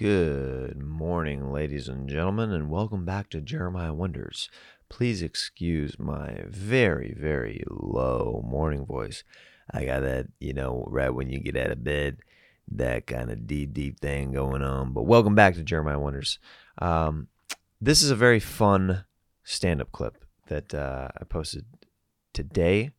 Good morning, ladies and gentlemen, and welcome back to Jeremiah Wonders. Please excuse my very, very low morning voice. I got that, you know, right when you get out of bed, that kind of deep, deep thing going on. But welcome back to Jeremiah Wonders. Um, this is a very fun stand up clip that uh, I posted today.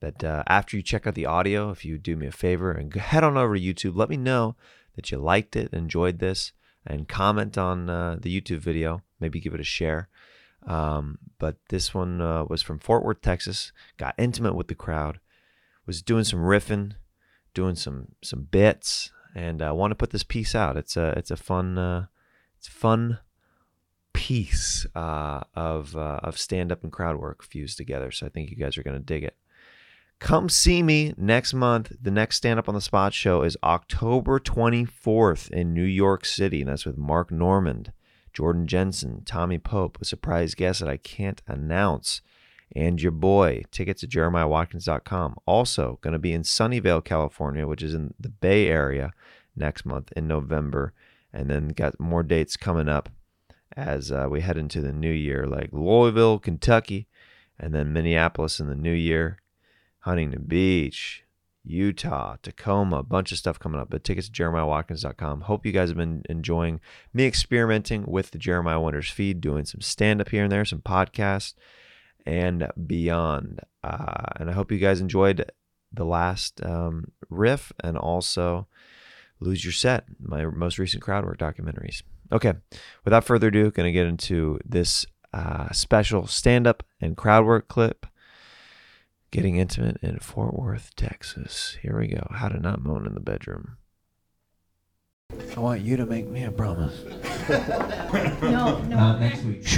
That uh, after you check out the audio, if you do me a favor and head on over to YouTube, let me know that you liked it, enjoyed this, and comment on uh, the YouTube video. Maybe give it a share. Um, but this one uh, was from Fort Worth, Texas. Got intimate with the crowd. Was doing some riffing, doing some some bits, and I want to put this piece out. It's a it's a fun uh, it's a fun piece uh, of uh, of stand up and crowd work fused together. So I think you guys are gonna dig it. Come see me next month. The next Stand Up on the Spot show is October 24th in New York City. And that's with Mark Normand, Jordan Jensen, Tommy Pope, a surprise guest that I can't announce, and your boy. Tickets at jeremiahwatkins.com. Also, going to be in Sunnyvale, California, which is in the Bay Area next month in November. And then got more dates coming up as uh, we head into the new year, like Louisville, Kentucky, and then Minneapolis in the new year. Huntington Beach, Utah, Tacoma, a bunch of stuff coming up. But tickets at jeremiahwatkins.com. Hope you guys have been enjoying me experimenting with the Jeremiah Wonders feed, doing some stand up here and there, some podcasts, and beyond. Uh, and I hope you guys enjoyed the last um, riff and also Lose Your Set, my most recent crowdwork documentaries. Okay, without further ado, going to get into this uh, special stand up and crowdwork clip getting intimate in Fort Worth, Texas. Here we go. How to not moan in the bedroom. I want you to make me a promise. No, no. Not next week. no!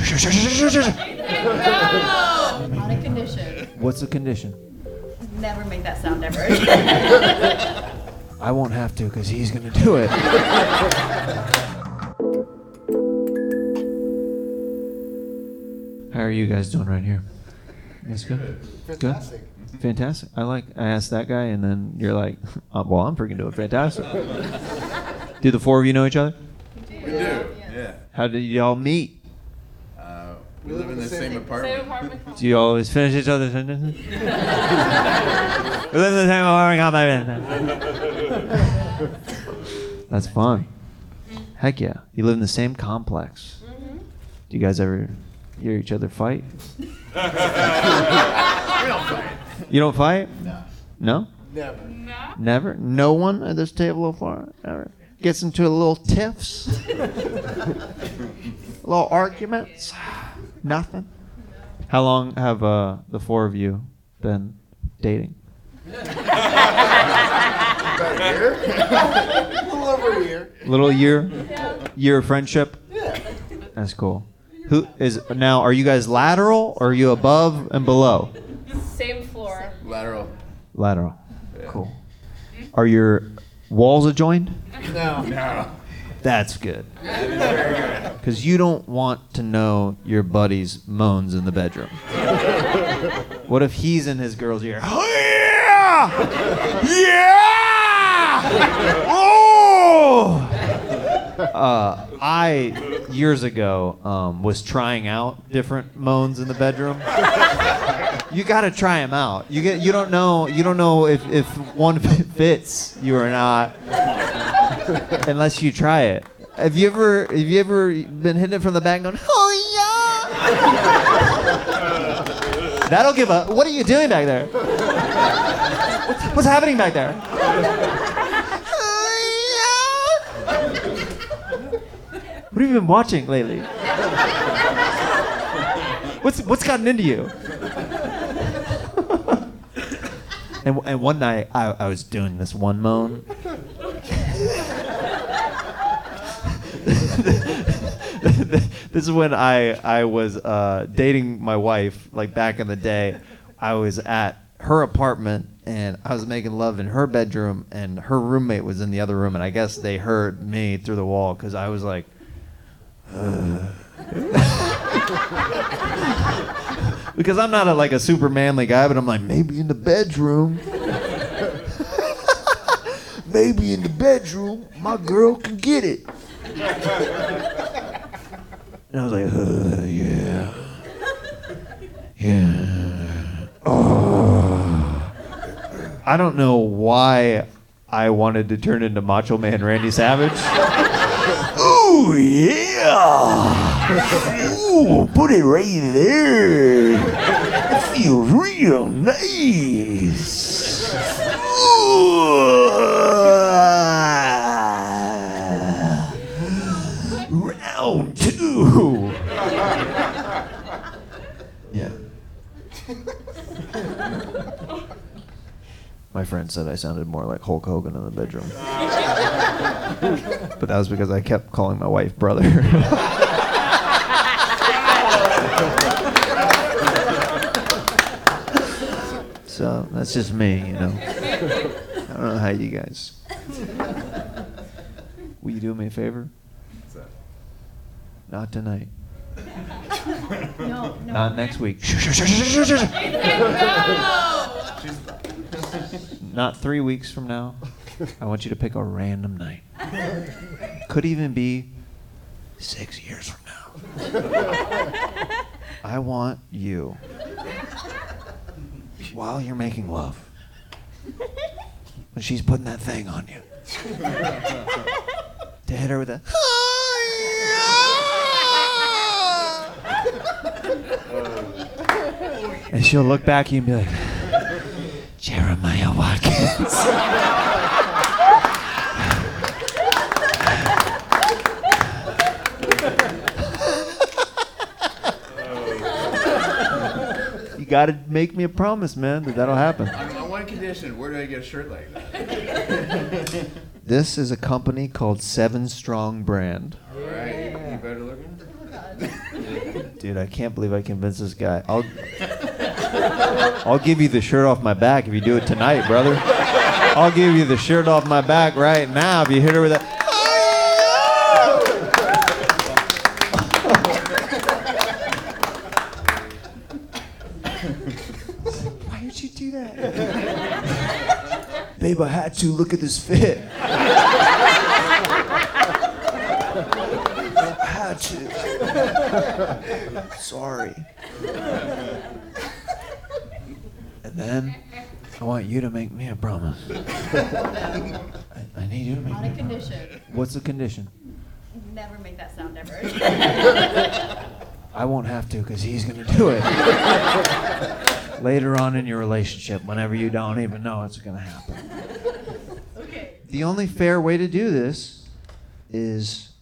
On a condition. What's the condition? Never make that sound ever. I won't have to because he's going to do it. How are you guys doing right here? That's good. Fantastic. Good. Fantastic. I like. I asked that guy, and then you're like, oh, "Well, I'm freaking doing fantastic." do the four of you know each other? We do. Yeah. How did y'all meet? Uh, we live in the same apartment. Do you always finish each other's sentences? we live in the same apartment. That's fun. Heck yeah. You live in the same complex. Do you guys ever hear each other fight? we don't fight. You don't fight? No. No? Never. Never? No one at this table so far ever gets into a little tiffs? little arguments? Nothing? How long have uh, the four of you been dating? About a year? a little over a year. Little year? Year of friendship? Yeah. That's cool. Who is now? Are you guys lateral or are you above and below? Same floor. Lateral. Lateral. Cool. Are your walls adjoined? No. No. That's good. Because you don't want to know your buddy's moans in the bedroom. what if he's in his girl's ear? Oh, yeah! Yeah! Oh! Uh, I years ago um, was trying out different moans in the bedroom. You got to try them out. You get you don't know you don't know if, if one fits you or not unless you try it. Have you ever have you ever been hitting it from the back going, oh yeah? That'll give up. What are you doing back there? What's, what's happening back there? Have you been watching lately? What's what's gotten into you? and and one night I, I was doing this one moan. this is when I I was uh, dating my wife, like back in the day. I was at her apartment and I was making love in her bedroom, and her roommate was in the other room, and I guess they heard me through the wall because I was like. because I'm not a, like a super manly guy, but I'm like maybe in the bedroom. maybe in the bedroom, my girl can get it. And I was like, uh, yeah. Yeah. Oh. I don't know why I wanted to turn into Macho Man Randy Savage. Ooh, yeah. Ah. Ooh, put it right there. It feels real nice. Ooh. Round two. Yeah. My friend said I sounded more like Hulk Hogan in the bedroom. but that was because I kept calling my wife brother. so that's just me, you know. I don't know how you guys. Will you do me a favor? Not tonight. No, no. Not next week. Not three weeks from now. I want you to pick a random night. Could even be six years from now. I want you, while you're making love, when she's putting that thing on you, to hit her with a. And she'll look back at you and be like, Jeremiah Watkins. You gotta make me a promise, man, that that'll happen. On, on one condition, where do I get a shirt like that? This is a company called Seven Strong Brand. All right, you, you better looking. Dude, I can't believe I convinced this guy. I'll I'll give you the shirt off my back if you do it tonight, brother. I'll give you the shirt off my back right now if you hit her with that. Why did you do that? Babe, I had to. Look at this fit. I had to. Sorry. And then I want you to make me a promise. I, I need you to make On me a a promise. condition. What's the condition? Never make that sound ever. I won't have to because he's going to do it. Later on in your relationship, whenever you don't even know it's going to happen. okay. The only fair way to do this is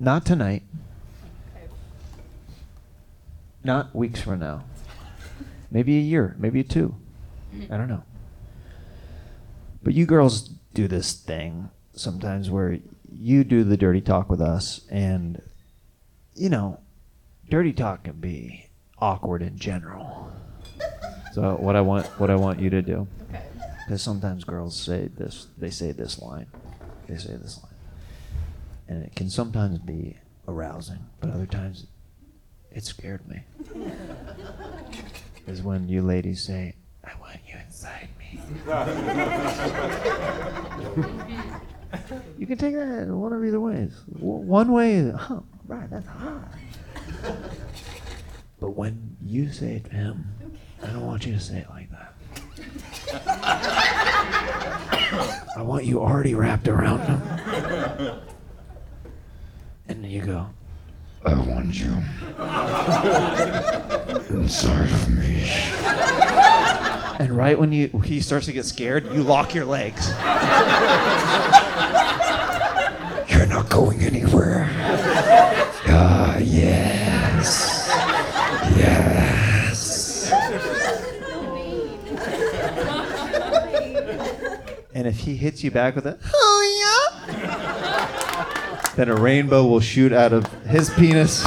not tonight, not weeks from now, maybe a year, maybe two. I don't know. But you girls do this thing sometimes where you do the dirty talk with us, and you know, dirty talk can be awkward in general. So what I want, what I want you to do, Okay. because sometimes girls say this, they say this line, they say this line, and it can sometimes be arousing, but other times it scared me. Is when you ladies say, "I want you inside me." you can take that one of either ways. One way "Oh, right, that's hot." But when you say it to him, I don't want you to say it like that. I want you already wrapped around him. And you go, I want you inside of me. And right when you he starts to get scared, you lock your legs. You're not going anywhere. Ah, yes. Yes. And if he hits you back with a, oh yeah, then a rainbow will shoot out of his penis,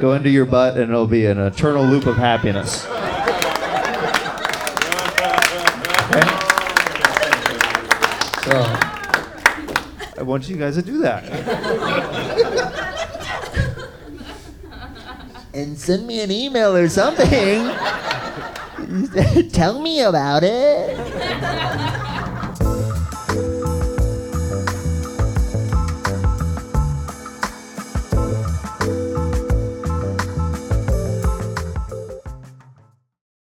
go into your butt, and it'll be an eternal loop of happiness. So, I want you guys to do that. and send me an email or something. Tell me about it.